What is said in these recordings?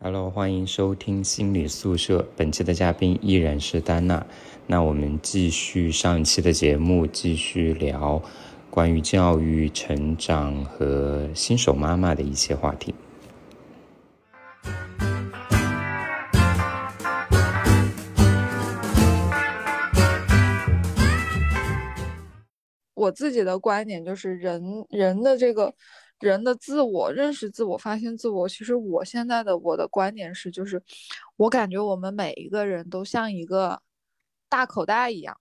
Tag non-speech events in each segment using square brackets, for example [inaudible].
Hello，欢迎收听心理宿舍。本期的嘉宾依然是丹娜。那我们继续上一期的节目，继续聊关于教育、成长和新手妈妈的一些话题。我自己的观点就是人人的这个。人的自我认识、自我发现、自我，其实我现在的我的观点是，就是我感觉我们每一个人都像一个大口袋一样。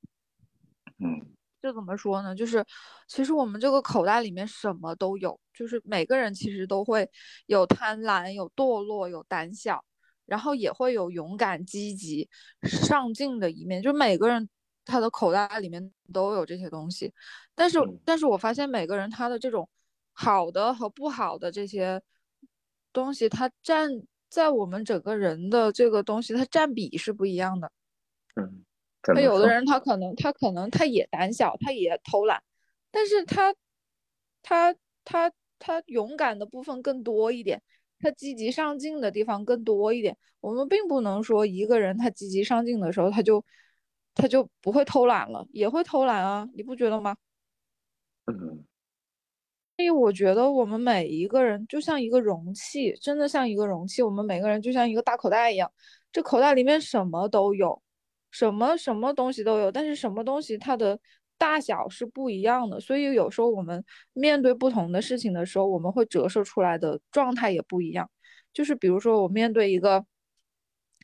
嗯，这怎么说呢？就是其实我们这个口袋里面什么都有，就是每个人其实都会有贪婪、有堕落、有胆小，然后也会有勇敢、积极、上进的一面。就每个人他的口袋里面都有这些东西，但是但是我发现每个人他的这种。好的和不好的这些东西，它占在我们整个人的这个东西，它占比是不一样的。嗯，他有的人他可能他可能他也胆小，他也偷懒，但是他他他他勇敢的部分更多一点，他积极上进的地方更多一点。我们并不能说一个人他积极上进的时候，他就他就不会偷懒了，也会偷懒啊，你不觉得吗？嗯。所以我觉得我们每一个人就像一个容器，真的像一个容器。我们每个人就像一个大口袋一样，这口袋里面什么都有，什么什么东西都有。但是什么东西它的大小是不一样的，所以有时候我们面对不同的事情的时候，我们会折射出来的状态也不一样。就是比如说我面对一个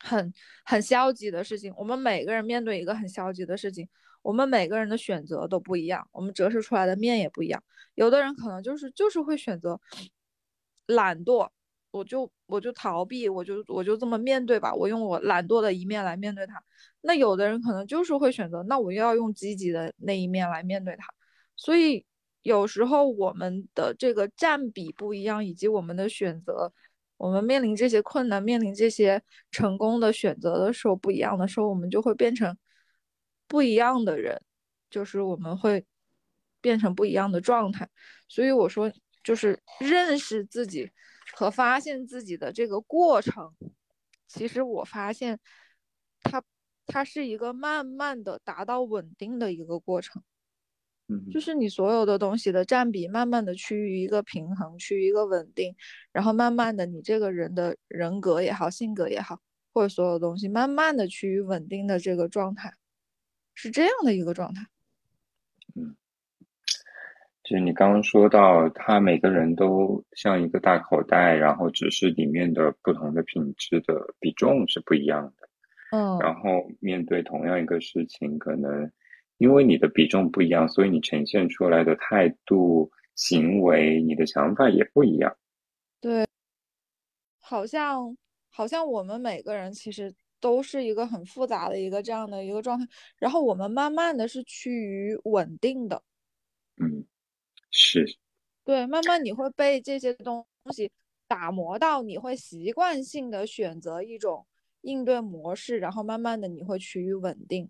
很很消极的事情，我们每个人面对一个很消极的事情。我们每个人的选择都不一样，我们折射出来的面也不一样。有的人可能就是就是会选择懒惰，我就我就逃避，我就我就这么面对吧，我用我懒惰的一面来面对它。那有的人可能就是会选择，那我又要用积极的那一面来面对它。所以有时候我们的这个占比不一样，以及我们的选择，我们面临这些困难、面临这些成功的选择的时候不一样的时候，我们就会变成。不一样的人，就是我们会变成不一样的状态。所以我说，就是认识自己和发现自己的这个过程，其实我发现，它它是一个慢慢的达到稳定的一个过程。嗯，就是你所有的东西的占比，慢慢的趋于一个平衡，趋于一个稳定，然后慢慢的，你这个人的人格也好，性格也好，或者所有东西，慢慢的趋于稳定的这个状态。是这样的一个状态，嗯，就是你刚刚说到，他每个人都像一个大口袋，然后只是里面的不同的品质的比重是不一样的，嗯，然后面对同样一个事情，可能因为你的比重不一样，所以你呈现出来的态度、行为、你的想法也不一样，对，好像好像我们每个人其实。都是一个很复杂的一个这样的一个状态，然后我们慢慢的是趋于稳定的，嗯，是，对，慢慢你会被这些东西打磨到，你会习惯性的选择一种应对模式，然后慢慢的你会趋于稳定，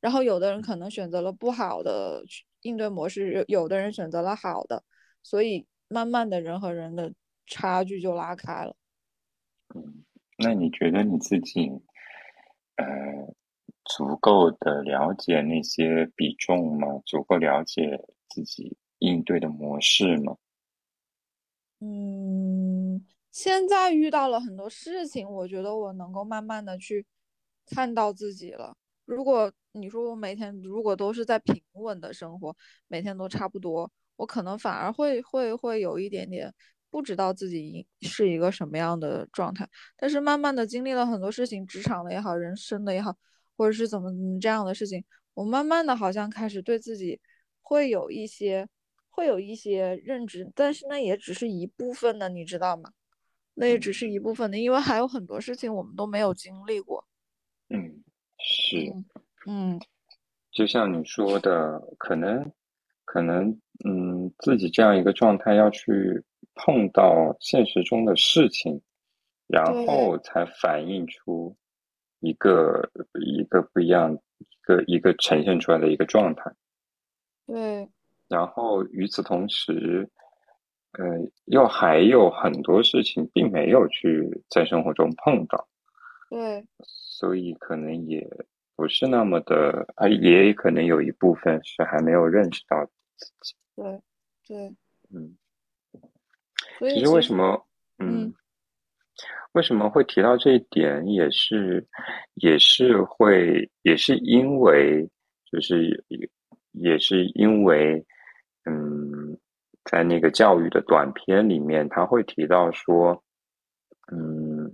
然后有的人可能选择了不好的应对模式，有的人选择了好的，所以慢慢的人和人的差距就拉开了。嗯，那你觉得你自己？呃，足够的了解那些比重吗？足够了解自己应对的模式吗？嗯，现在遇到了很多事情，我觉得我能够慢慢的去看到自己了。如果你说我每天如果都是在平稳的生活，每天都差不多，我可能反而会会会有一点点。不知道自己是一个什么样的状态，但是慢慢的经历了很多事情，职场的也好，人生的也好，或者是怎么怎么这样的事情，我慢慢的好像开始对自己会有一些会有一些认知，但是那也只是一部分的，你知道吗？那也只是一部分的，因为还有很多事情我们都没有经历过。嗯，是，嗯，就像你说的，可能可能嗯，自己这样一个状态要去。碰到现实中的事情，然后才反映出一个一个不一样，一个一个呈现出来的一个状态。对。然后与此同时，呃，又还有很多事情并没有去在生活中碰到，对，所以可能也不是那么的，啊，也可能有一部分是还没有认识到自己。对，对，嗯。其实为什么，嗯，为什么会提到这一点，也是，也是会，也是因为，就是也也是因为，嗯。在那个教育的短片里面，他会提到说，嗯，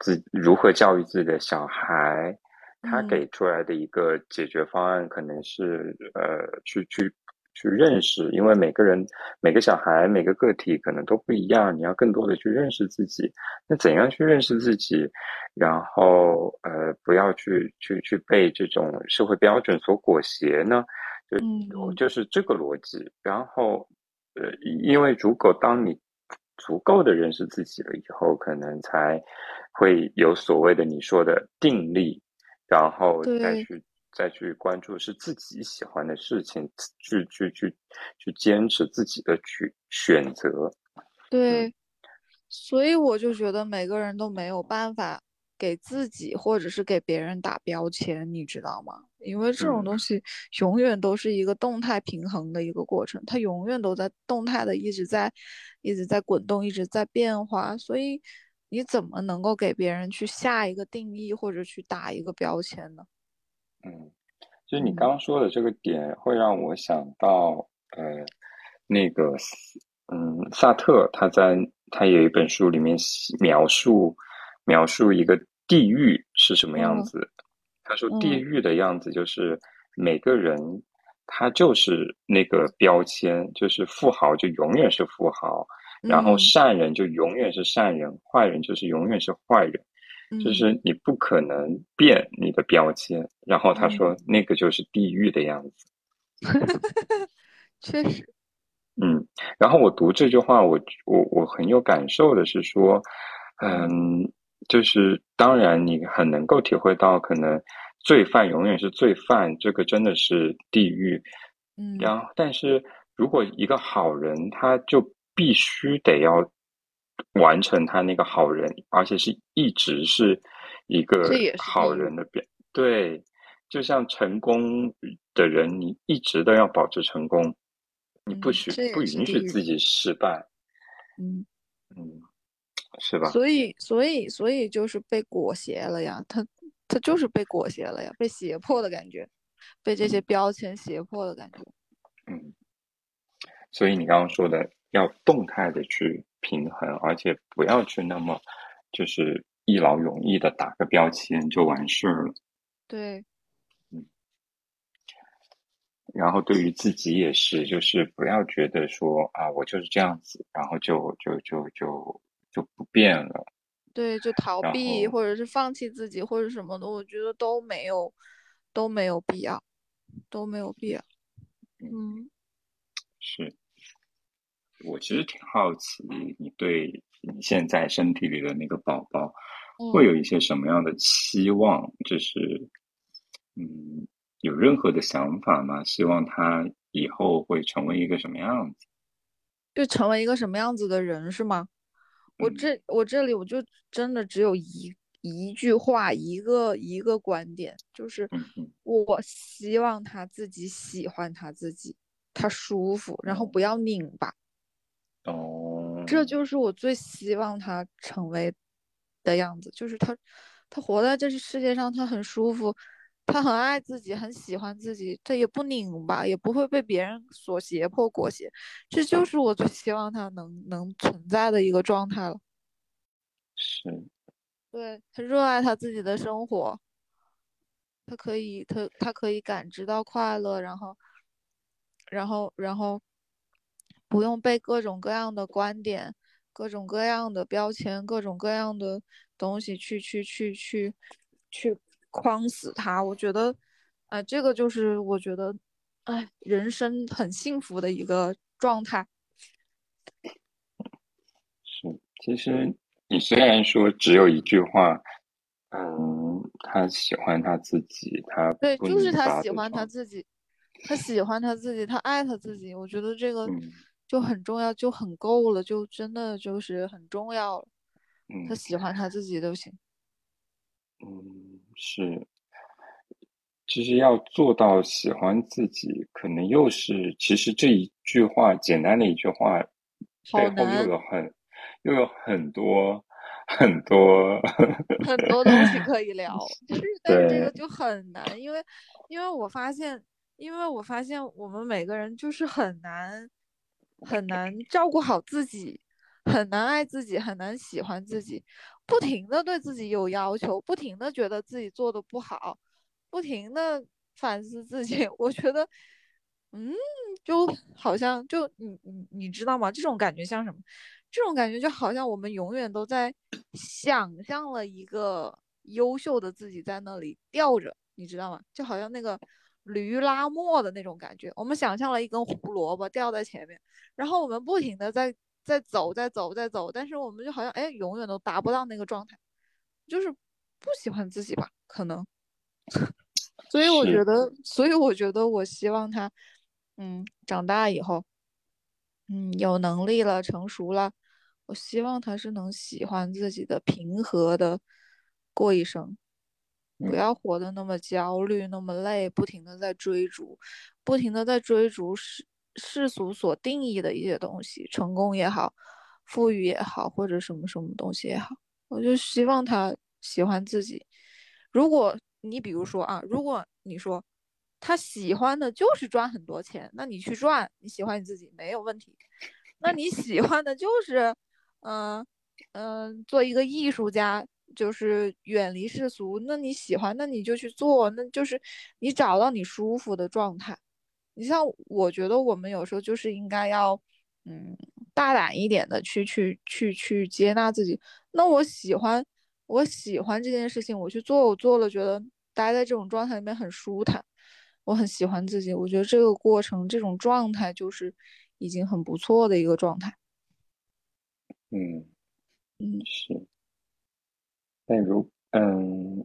自如何教育自己的小孩，他给出来的一个解决方案可能是，呃，去去去认识，因为每个人每个小孩每个个体可能都不一样，你要更多的去认识自己。那怎样去认识自己，然后呃，不要去去去被这种社会标准所裹挟呢？就就是这个逻辑，然后，呃，因为如果当你足够的认识自己了以后，可能才会有所谓的你说的定力，然后再去再去关注是自己喜欢的事情，去去去去坚持自己的去选择。对，所以我就觉得每个人都没有办法。给自己或者是给别人打标签，你知道吗？因为这种东西永远都是一个动态平衡的一个过程，它永远都在动态的一直在一直在滚动，一直在变化。所以你怎么能够给别人去下一个定义或者去打一个标签呢？嗯，其实你刚刚说的这个点会让我想到，呃，那个，嗯，萨特他在他有一本书里面描述。描述一个地狱是什么样子？他说，地狱的样子就是每个人他就是那个标签，就是富豪就永远是富豪，然后善人就永远是善人，坏人就是永远是坏人，就是你不可能变你的标签。然后他说，那个就是地狱的样子。[laughs] 确实，嗯。然后我读这句话，我我我很有感受的是说，嗯。就是当然，你很能够体会到，可能罪犯永远是罪犯，这个真的是地狱。嗯，然后，但是如果一个好人，他就必须得要完成他那个好人，而且是一直是一个好人的表。对，就像成功的人，你一直都要保持成功，你不许不允许自己失败。嗯嗯。是吧？所以，所以，所以就是被裹挟了呀，他，他就是被裹挟了呀，被胁迫的感觉，被这些标签胁迫的感觉。嗯，所以你刚刚说的要动态的去平衡，而且不要去那么就是一劳永逸的打个标签就完事儿了。对，嗯。然后对于自己也是，就是不要觉得说啊，我就是这样子，然后就就就就。就不变了，对，就逃避或者是放弃自己或者什么的，我觉得都没有都没有必要，都没有必要。嗯，是我其实挺好奇，你对你现在身体里的那个宝宝会有一些什么样的期望？就是嗯，有任何的想法吗？希望他以后会成为一个什么样子？就成为一个什么样子的人是吗？我这我这里我就真的只有一一句话，一个一个观点，就是我希望他自己喜欢他自己，他舒服，然后不要拧巴。哦，这就是我最希望他成为的样子，就是他他活在这世界上，他很舒服。他很爱自己，很喜欢自己，他也不拧巴，也不会被别人所胁迫裹挟，这就是我最希望他能能存在的一个状态了。是，对他热爱他自己的生活，他可以，他他可以感知到快乐，然后，然后，然后，不用被各种各样的观点、各种各样的标签、各种各样的东西去去去去去。框死他，我觉得，哎，这个就是我觉得，哎，人生很幸福的一个状态。是，其实你虽然说只有一句话，嗯，他喜欢他自己，他对，就是他喜欢他自己，他喜欢他自己，他爱他自己。我觉得这个就很重要，就很够了，就真的就是很重要了。嗯，他喜欢他自己都行。嗯，是。其实要做到喜欢自己，可能又是其实这一句话简单的一句话，背后又有很又有很多很多很多东西可以聊。就 [laughs] 是但是这个就很难，因为因为我发现，因为我发现我们每个人就是很难很难照顾好自己，很难爱自己，很难喜欢自己，不停的对自己有要求，不停的觉得自己做的不好。不停的反思自己，[laughs] 我觉得，嗯，就好像就你你你知道吗？这种感觉像什么？这种感觉就好像我们永远都在想象了一个优秀的自己在那里吊着，你知道吗？就好像那个驴拉磨的那种感觉。我们想象了一根胡萝卜吊在前面，然后我们不停的在在走，在走，在走，但是我们就好像哎，永远都达不到那个状态，就是不喜欢自己吧？可能。[laughs] 所以我觉得，所以我觉得，我希望他，嗯，长大以后，嗯，有能力了，成熟了，我希望他是能喜欢自己的，平和的过一生，不要活得那么焦虑，那么累，不停的在追逐，不停的在追逐世世俗所定义的一些东西，成功也好，富裕也好，或者什么什么东西也好，我就希望他喜欢自己，如果。你比如说啊，如果你说他喜欢的就是赚很多钱，那你去赚，你喜欢你自己没有问题。那你喜欢的就是，嗯嗯，做一个艺术家，就是远离世俗，那你喜欢，那你就去做，那就是你找到你舒服的状态。你像我觉得我们有时候就是应该要，嗯，大胆一点的去去去去接纳自己。那我喜欢，我喜欢这件事情，我去做，我做了，觉得。待在这种状态里面很舒坦，我很喜欢自己。我觉得这个过程、这种状态就是已经很不错的一个状态。嗯嗯，是。但如嗯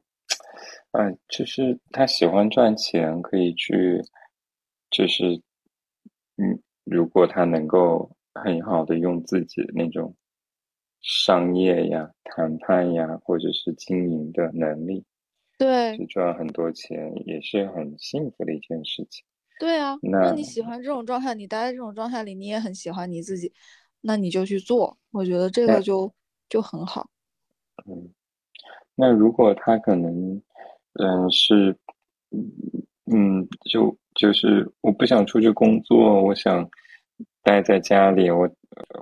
嗯，就是他喜欢赚钱，可以去，就是嗯，如果他能够很好的用自己的那种商业呀、谈判呀，或者是经营的能力。对，赚很多钱也是很幸福的一件事情。对啊，那你喜欢这种状态，你待在这种状态里，你也很喜欢你自己，那你就去做，我觉得这个就就很好。嗯，那如果他可能，嗯，是，嗯，就就是我不想出去工作，我想待在家里，我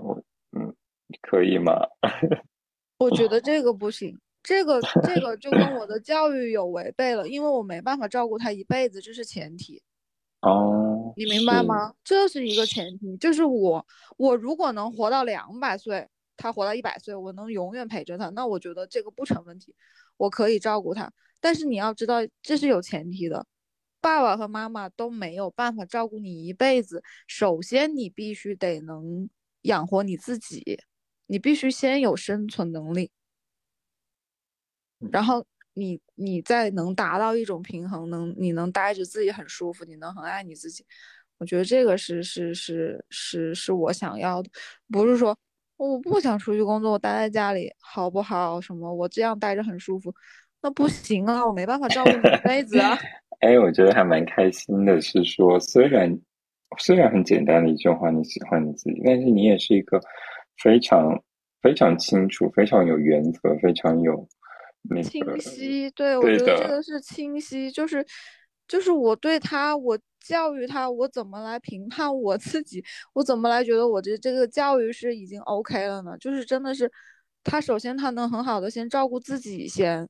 我嗯，可以吗？[laughs] 我觉得这个不行。这个这个就跟我的教育有违背了，因为我没办法照顾他一辈子，这是前提。哦，你明白吗？这是一个前提，就是我我如果能活到两百岁，他活到一百岁，我能永远陪着他，那我觉得这个不成问题，我可以照顾他。但是你要知道，这是有前提的，爸爸和妈妈都没有办法照顾你一辈子。首先，你必须得能养活你自己，你必须先有生存能力。然后你你再能达到一种平衡，能你能待着自己很舒服，你能很爱你自己，我觉得这个是是是是是我想要的，不是说我不想出去工作，我待在家里好不好？什么我这样待着很舒服，那不行啊，我没办法照顾你一辈子啊。[laughs] 哎，我觉得还蛮开心的，是说虽然虽然很简单的一句话，你喜欢你自己，但是你也是一个非常非常清楚、非常有原则、非常有。清晰，对我觉得这个是清晰，就是就是我对他，我教育他，我怎么来评判我自己？我怎么来觉得我这这个教育是已经 OK 了呢？就是真的是，他首先他能很好的先照顾自己先，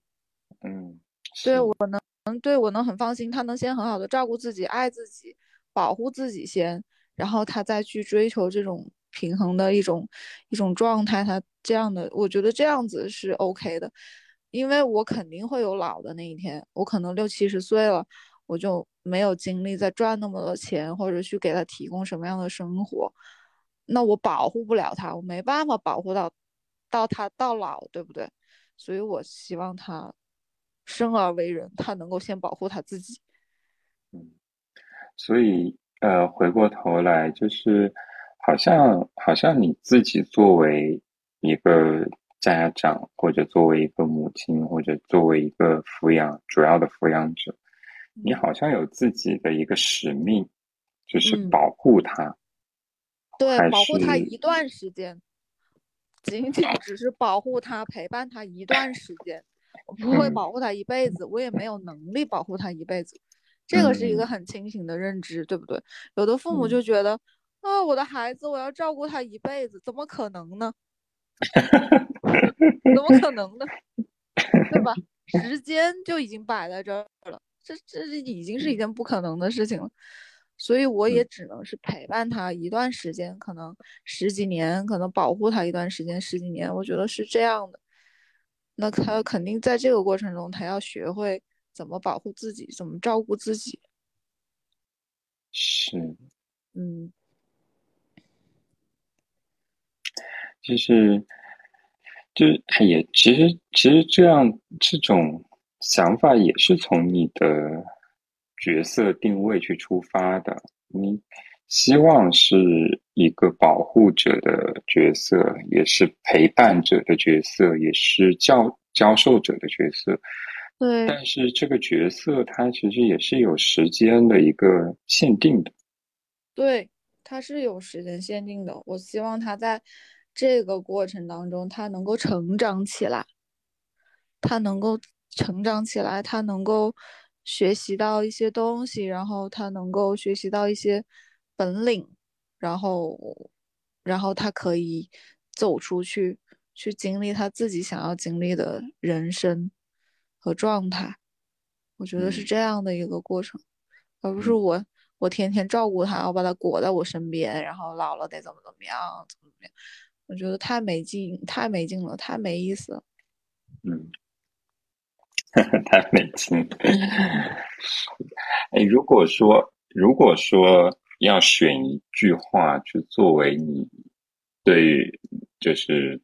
嗯，对我能能对我能很放心，他能先很好的照顾自己，爱自己，保护自己先，然后他再去追求这种平衡的一种一种状态，他这样的，我觉得这样子是 OK 的。因为我肯定会有老的那一天，我可能六七十岁了，我就没有精力再赚那么多钱，或者去给他提供什么样的生活，那我保护不了他，我没办法保护到到他到老，对不对？所以我希望他生而为人，他能够先保护他自己。嗯，所以呃，回过头来就是好像好像你自己作为一个家长，或者作为一个母亲，或者作为一个抚养主要的抚养者，你好像有自己的一个使命，就是保护他。对，保护他一段时间，仅仅只是保护他，陪伴他一段时间，我不会保护他一辈子，我也没有能力保护他一辈子。这个是一个很清醒的认知，对不对？有的父母就觉得啊，我的孩子，我要照顾他一辈子，怎么可能呢？[laughs] 怎么可能呢？对吧？时间就已经摆在这儿了，这这已经是一件不可能的事情了。所以我也只能是陪伴他一段时间，可能十几年，可能保护他一段时间，十几年，我觉得是这样的。那他肯定在这个过程中，他要学会怎么保护自己，怎么照顾自己。是，嗯，就是，就是也其实其实这样这种想法也是从你的。角色定位去出发的，你希望是一个保护者的角色，也是陪伴者的角色，也是教教授者的角色。对。但是这个角色它其实也是有时间的一个限定的。对，它是有时间限定的。我希望他在这个过程当中，他能够成长起来，他能够成长起来，他能够。学习到一些东西，然后他能够学习到一些本领，然后，然后他可以走出去，去经历他自己想要经历的人生和状态。我觉得是这样的一个过程，而不是我我天天照顾他，我把他裹在我身边，然后老了得怎么怎么样，怎么怎么样。我觉得太没劲，太没劲了，太没意思了。嗯。太美金。[laughs] 哎，如果说如果说要选一句话，就作为你对，就是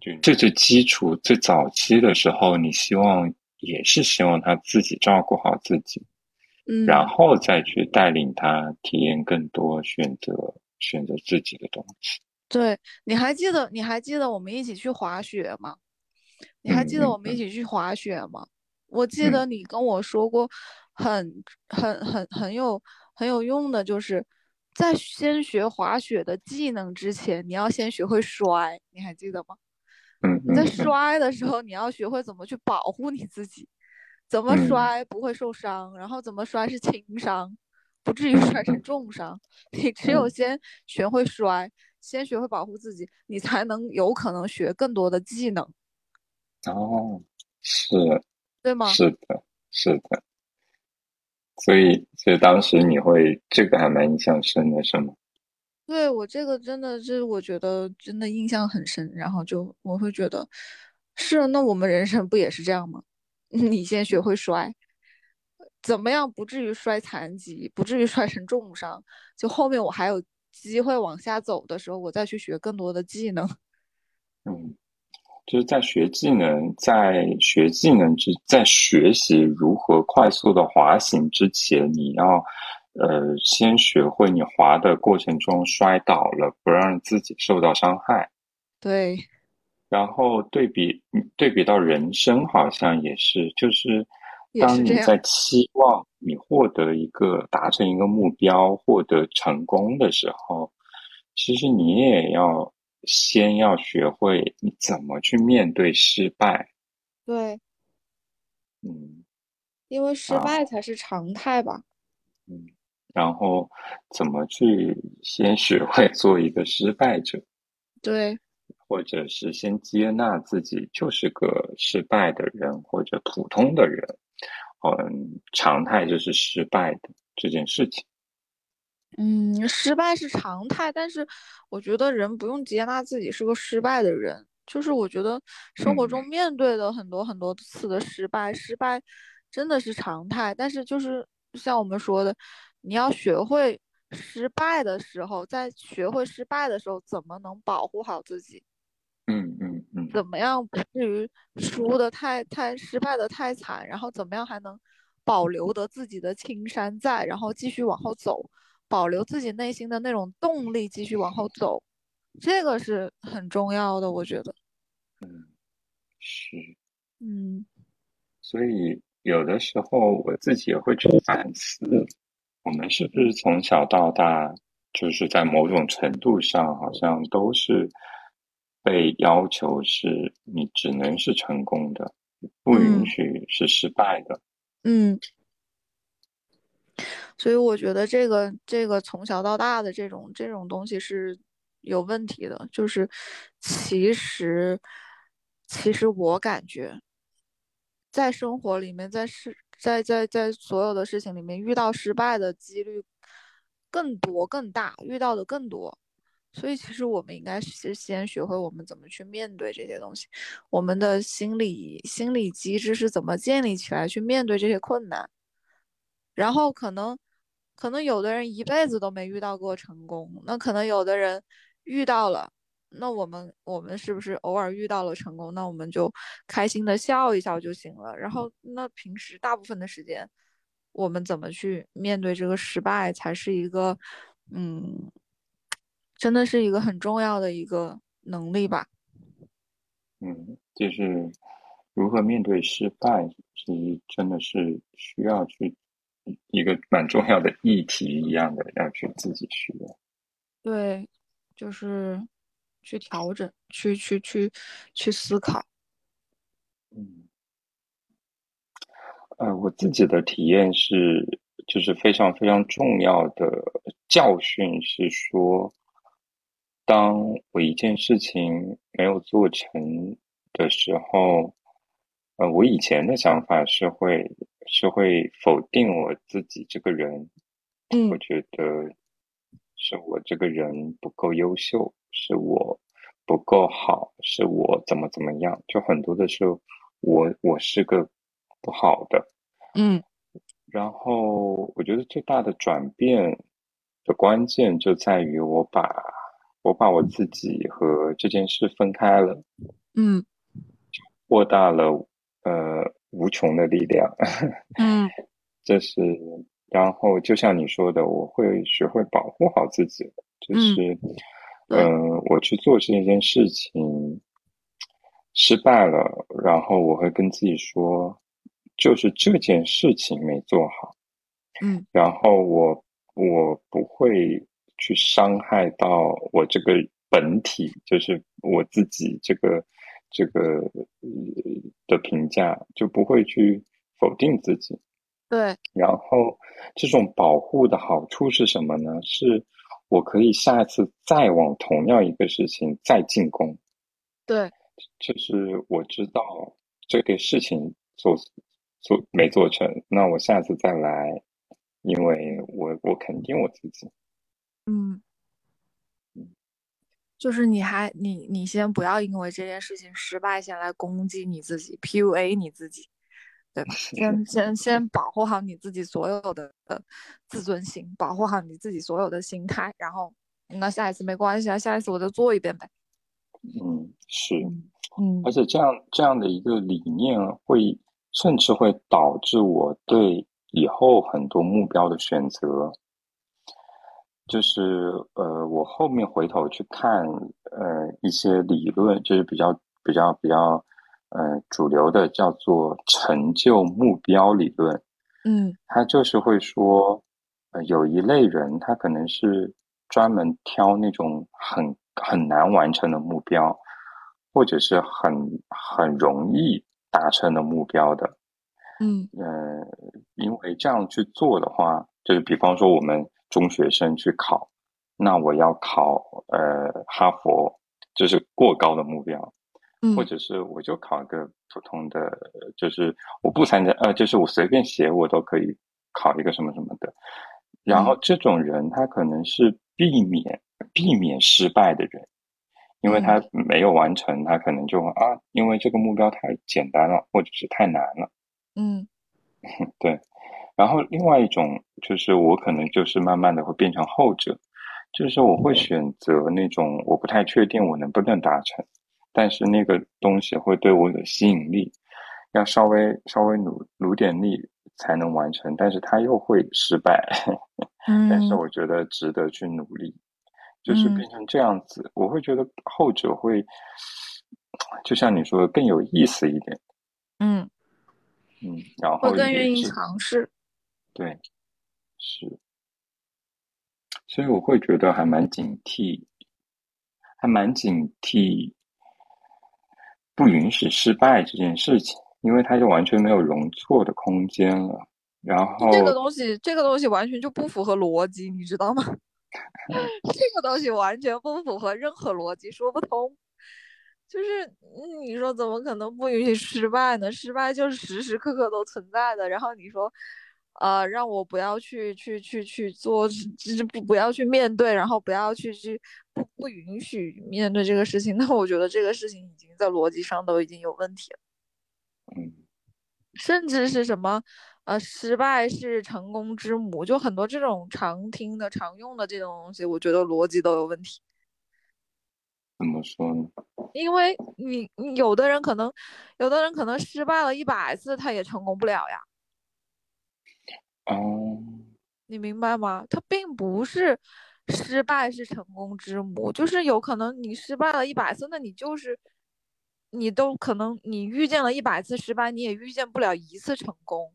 就最最基础、最早期的时候，你希望也是希望他自己照顾好自己，嗯，然后再去带领他体验更多，选择选择自己的东西。对，你还记得你还记得我们一起去滑雪吗？你还记得我们一起去滑雪吗？我记得你跟我说过，很很很很有很有用的，就是在先学滑雪的技能之前，你要先学会摔，你还记得吗？嗯，你在摔的时候，你要学会怎么去保护你自己，怎么摔不会受伤，然后怎么摔是轻伤，不至于摔成重伤。你只有先学会摔，先学会保护自己，你才能有可能学更多的技能。哦，是。对吗？是的，是的。所以，所以当时你会这个还蛮印象深的，是吗？对我这个真的是，我觉得真的印象很深。然后就我会觉得，是那我们人生不也是这样吗？[laughs] 你先学会摔，怎么样不至于摔残疾，不至于摔成重伤？就后面我还有机会往下走的时候，我再去学更多的技能。嗯。就是在学技能，在学技能之，在学习如何快速的滑行之前，你要，呃，先学会你滑的过程中摔倒了，不让自己受到伤害。对。然后对比对比到人生，好像也是，就是当你在期望你获得一个达成一个目标、获得成功的时候，其实你也要。先要学会你怎么去面对失败，对，嗯，因为失败才是常态吧，嗯，然后怎么去先学会做一个失败者，对，或者是先接纳自己就是个失败的人或者普通的人，嗯，常态就是失败的这件事情。嗯，失败是常态，但是我觉得人不用接纳自己是个失败的人。就是我觉得生活中面对的很多很多次的失败，失败真的是常态。但是就是像我们说的，你要学会失败的时候，在学会失败的时候，怎么能保护好自己？嗯嗯嗯，怎么样不至于输的太太失败的太惨？然后怎么样还能保留得自己的青山在，然后继续往后走？保留自己内心的那种动力，继续往后走，这个是很重要的，我觉得。嗯，是，嗯，所以有的时候我自己也会去反思，我们是不是从小到大，就是在某种程度上，好像都是被要求是你只能是成功的，不允许是失败的。嗯。所以我觉得这个这个从小到大的这种这种东西是有问题的。就是其实其实我感觉，在生活里面，在事在在在所有的事情里面遇到失败的几率更多更大，遇到的更多。所以其实我们应该是先学会我们怎么去面对这些东西，我们的心理心理机制是怎么建立起来去面对这些困难，然后可能。可能有的人一辈子都没遇到过成功，那可能有的人遇到了，那我们我们是不是偶尔遇到了成功，那我们就开心的笑一笑就行了。然后那平时大部分的时间，我们怎么去面对这个失败，才是一个，嗯，真的是一个很重要的一个能力吧。嗯，就是如何面对失败，其实真的是需要去。一个蛮重要的议题一样的，要去自己去对，就是去调整，去去去去思考。嗯，呃，我自己的体验是，就是非常非常重要的教训是说，当我一件事情没有做成的时候，呃，我以前的想法是会。是会否定我自己这个人，嗯，我觉得是我这个人不够优秀，是我不够好，是我怎么怎么样，就很多的时候，我我是个不好的，嗯，然后我觉得最大的转变的关键就在于我把我把我自己和这件事分开了，嗯，扩大了，呃。无穷的力量，[laughs] 嗯，这是，然后就像你说的，我会学会保护好自己，就是，嗯，我去做这件事情失败了，然后我会跟自己说，就是这件事情没做好，嗯，然后我我不会去伤害到我这个本体，就是我自己这个。这个的评价就不会去否定自己，对。然后这种保护的好处是什么呢？是我可以下一次再往同样一个事情再进攻，对。就是我知道这个事情做做没做成，那我下次再来，因为我我肯定我自己，嗯。就是你还你你先不要因为这件事情失败先来攻击你自己 PUA 你自己，对吧？[laughs] 先先先保护好你自己所有的自尊心，保护好你自己所有的心态，然后那下一次没关系啊，下一次我再做一遍呗。嗯，是，嗯，而且这样这样的一个理念会甚至会导致我对以后很多目标的选择。就是呃，我后面回头去看呃一些理论，就是比较比较比较呃主流的叫做成就目标理论。嗯，他就是会说，呃，有一类人他可能是专门挑那种很很难完成的目标，或者是很很容易达成的目标的。嗯，呃，因为这样去做的话，就是比方说我们。中学生去考，那我要考呃哈佛，就是过高的目标，或者是我就考一个普通的，就是我不参加呃，就是我随便写我都可以考一个什么什么的。然后这种人他可能是避免避免失败的人，因为他没有完成，他可能就会啊，因为这个目标太简单了，或者是太难了。嗯，[laughs] 对。然后另外一种就是我可能就是慢慢的会变成后者，就是我会选择那种我不太确定我能不能达成，但是那个东西会对我有吸引力，要稍微稍微努努点力才能完成，但是它又会失败，[laughs] 但是我觉得值得去努力，就是变成这样子，我会觉得后者会，就像你说的更有意思一点。嗯。嗯，然后更愿意尝试。对，是，所以我会觉得还蛮警惕，还蛮警惕，不允许失败这件事情，因为它就完全没有容错的空间了。然后这个东西，这个东西完全就不符合逻辑，你知道吗？[laughs] 这个东西完全不符合任何逻辑，说不通。就是你说怎么可能不允许失败呢？失败就是时时刻刻都存在的。然后你说，呃，让我不要去去去去做，[laughs] 就是不不要去面对，然后不要去去不不允许面对这个事情。[laughs] 那我觉得这个事情已经在逻辑上都已经有问题了。嗯，甚至是什么？呃，失败是成功之母，就很多这种常听的、常用的这种东西，我觉得逻辑都有问题。怎么说呢？因为你，你有的人可能，有的人可能失败了一百次，他也成功不了呀。哦，你明白吗？他并不是失败是成功之母，就是有可能你失败了一百次，那你就是，你都可能你遇见了一百次失败，你也遇见不了一次成功。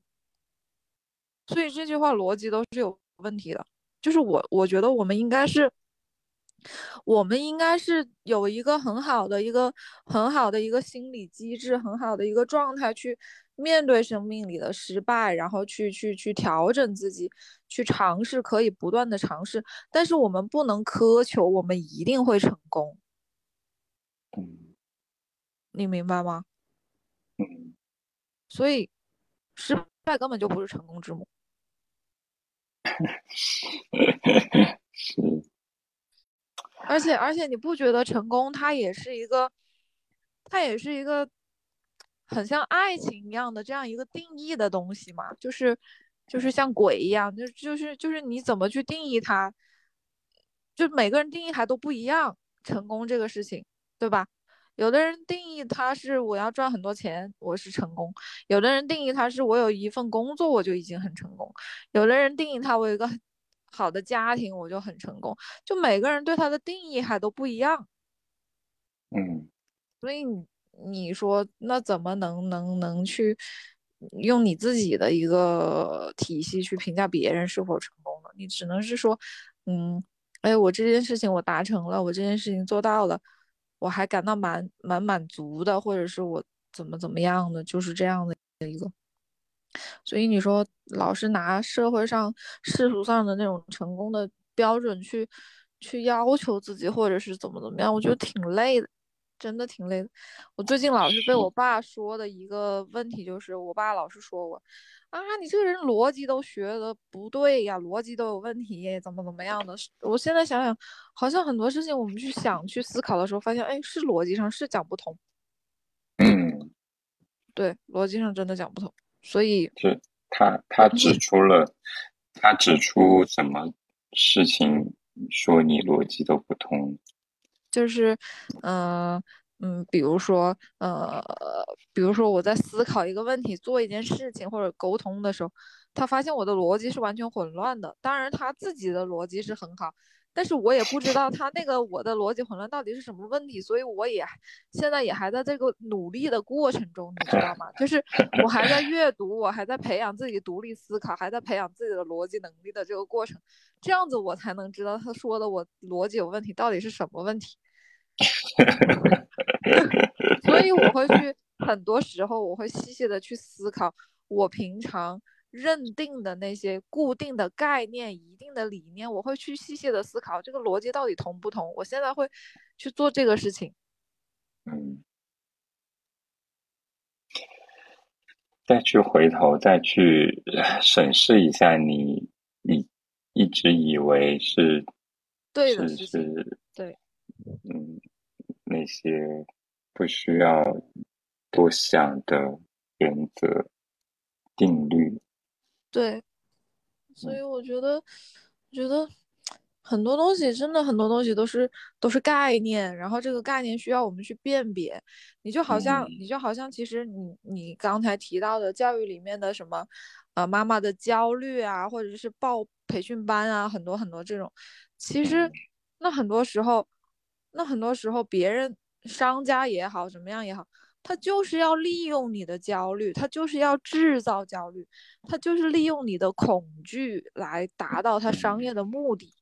所以这句话逻辑都是有问题的，就是我我觉得我们应该是，我们应该是有一个很好的一个很好的一个心理机制，很好的一个状态去面对生命里的失败，然后去去去调整自己，去尝试，可以不断的尝试，但是我们不能苛求我们一定会成功。嗯，你明白吗？嗯，所以失败根本就不是成功之母。[laughs] 是，而且而且你不觉得成功它也是一个，它也是一个很像爱情一样的这样一个定义的东西嘛？就是就是像鬼一样，就就是就是你怎么去定义它，就每个人定义还都不一样。成功这个事情，对吧？有的人定义他是我要赚很多钱，我是成功；有的人定义他是我有一份工作，我就已经很成功；有的人定义他我有一个好的家庭，我就很成功。就每个人对他的定义还都不一样。嗯，所以你你说那怎么能能能去用你自己的一个体系去评价别人是否成功呢？你只能是说，嗯，哎，我这件事情我达成了，我这件事情做到了。我还感到蛮蛮满足的，或者是我怎么怎么样的，就是这样的一个。所以你说老是拿社会上世俗上的那种成功的标准去去要求自己，或者是怎么怎么样，我觉得挺累的，真的挺累的。我最近老是被我爸说的一个问题就是，我爸老是说我。啊，你这个人逻辑都学的不对呀，逻辑都有问题，怎么怎么样的？我现在想想，好像很多事情我们去想、去思考的时候，发现，哎，是逻辑上是讲不通。嗯，对，逻辑上真的讲不通。所以，是他他指 [clears throat] 出了，他指出什么事情说你逻辑都不通？就是，嗯。嗯，比如说，呃，比如说我在思考一个问题、做一件事情或者沟通的时候，他发现我的逻辑是完全混乱的。当然，他自己的逻辑是很好，但是我也不知道他那个我的逻辑混乱到底是什么问题，所以我也现在也还在这个努力的过程中，你知道吗？就是我还在阅读，我还在培养自己独立思考，还在培养自己的逻辑能力的这个过程，这样子我才能知道他说的我逻辑有问题到底是什么问题。[laughs] 所以我会去，很多时候我会细细的去思考，我平常认定的那些固定的概念、一定的理念，我会去细细的思考这个逻辑到底同不同。我现在会去做这个事情。嗯，再去回头再去审视一下你你一直以为是对的是是，对。嗯，那些不需要多想的原则、定律，对，所以我觉得，觉得很多东西真的很多东西都是都是概念，然后这个概念需要我们去辨别。你就好像你就好像其实你你刚才提到的教育里面的什么，呃，妈妈的焦虑啊，或者是报培训班啊，很多很多这种，其实那很多时候，那很多时候别人商家也好，怎么样也好，他就是要利用你的焦虑，他就是要制造焦虑，他就是利用你的恐惧来达到他商业的目的。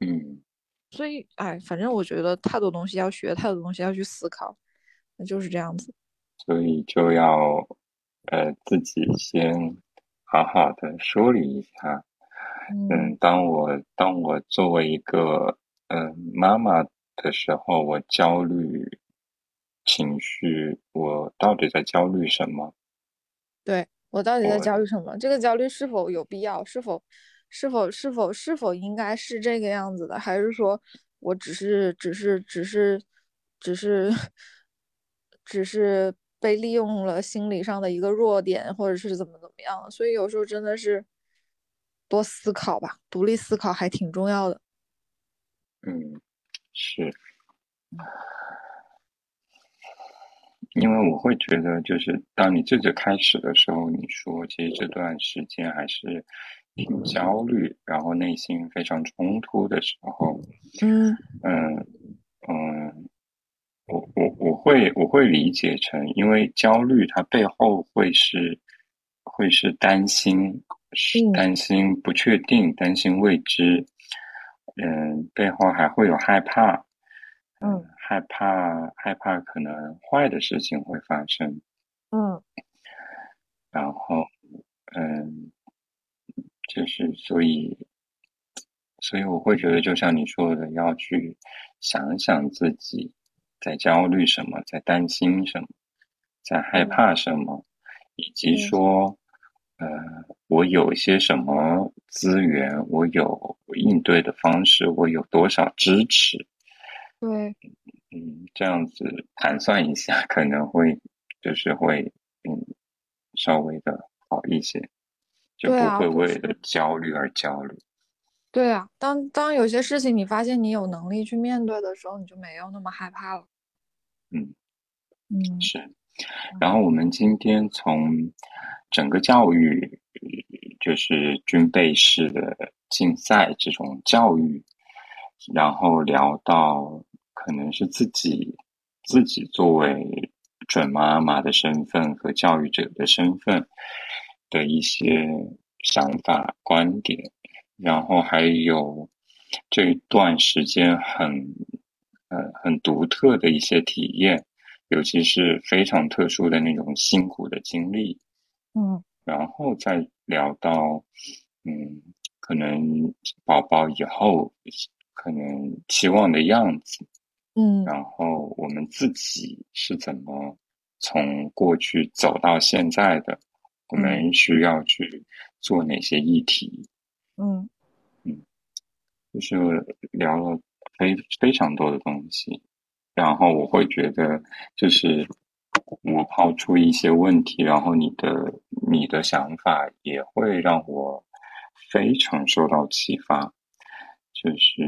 嗯，所以，哎，反正我觉得太多东西要学，太多东西要去思考，那就是这样子。所以就要，呃，自己先好好的梳理一下。嗯，当我当我作为一个嗯妈妈的时候，我焦虑情绪，我到底在焦虑什么？对我到底在焦虑什么？这个焦虑是否有必要？是否？是否是否是否应该是这个样子的？还是说我只是只是只是只是只是被利用了心理上的一个弱点，或者是怎么怎么样？所以有时候真的是多思考吧，独立思考还挺重要的。嗯，是，因为我会觉得，就是当你这个开始的时候，你说其实这段时间还是。挺焦虑，然后内心非常冲突的时候，嗯嗯嗯，我我我会我会理解成，因为焦虑它背后会是会是担心，是担心不确定，担心未知，嗯，背后还会有害怕，嗯，害怕害怕可能坏的事情会发生，嗯，然后嗯。就是，所以，所以我会觉得，就像你说的，要去想想自己在焦虑什么，在担心什么，在害怕什么，以及说，呃，我有一些什么资源，我有应对的方式，我有多少支持？对，嗯，这样子盘算一下，可能会就是会，嗯，稍微的好一些。就不会为了焦虑而焦虑。对啊，当当有些事情你发现你有能力去面对的时候，你就没有那么害怕了。嗯嗯，是。然后我们今天从整个教育，就是军备式的竞赛这种教育，然后聊到可能是自己自己作为准妈妈的身份和教育者的身份。的一些想法、观点，然后还有这段时间很呃很独特的一些体验，尤其是非常特殊的那种辛苦的经历，嗯，然后再聊到嗯，可能宝宝以后可能期望的样子，嗯，然后我们自己是怎么从过去走到现在的。我们需要去做哪些议题？嗯嗯，就是聊了非非常多的东西，然后我会觉得，就是我抛出一些问题，然后你的你的想法也会让我非常受到启发。就是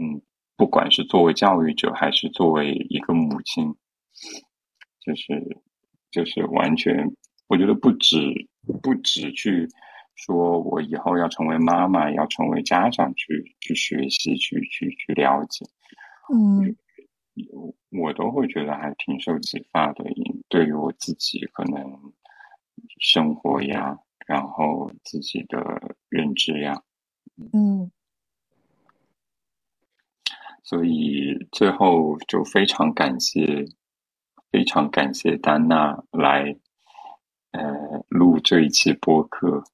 嗯，不管是作为教育者，还是作为一个母亲，就是就是完全。我觉得不止不止去说，我以后要成为妈妈，要成为家长，去去学习，去去去了解，嗯，我都会觉得还挺受启发的。对于我自己，可能生活呀，然后自己的认知呀，嗯，所以最后就非常感谢，非常感谢丹娜来。呃，录这一期播客，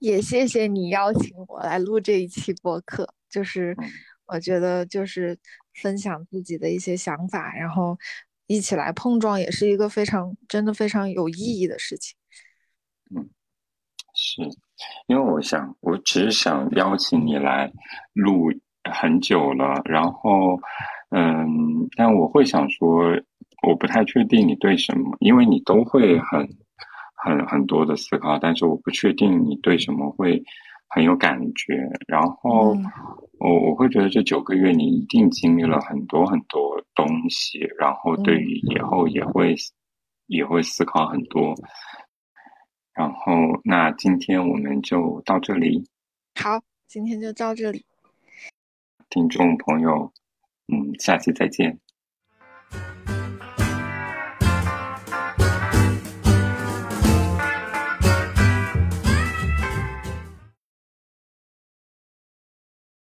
也谢谢你邀请我来录这一期播客。就是我觉得，就是分享自己的一些想法，然后一起来碰撞，也是一个非常真的非常有意义的事情。嗯，是因为我想，我只是想邀请你来录很久了，然后，嗯，但我会想说。我不太确定你对什么，因为你都会很、很、很多的思考，但是我不确定你对什么会很有感觉。然后我我会觉得这九个月你一定经历了很多很多东西，然后对于以后也会也会思考很多。然后那今天我们就到这里。好，今天就到这里。听众朋友，嗯，下期再见。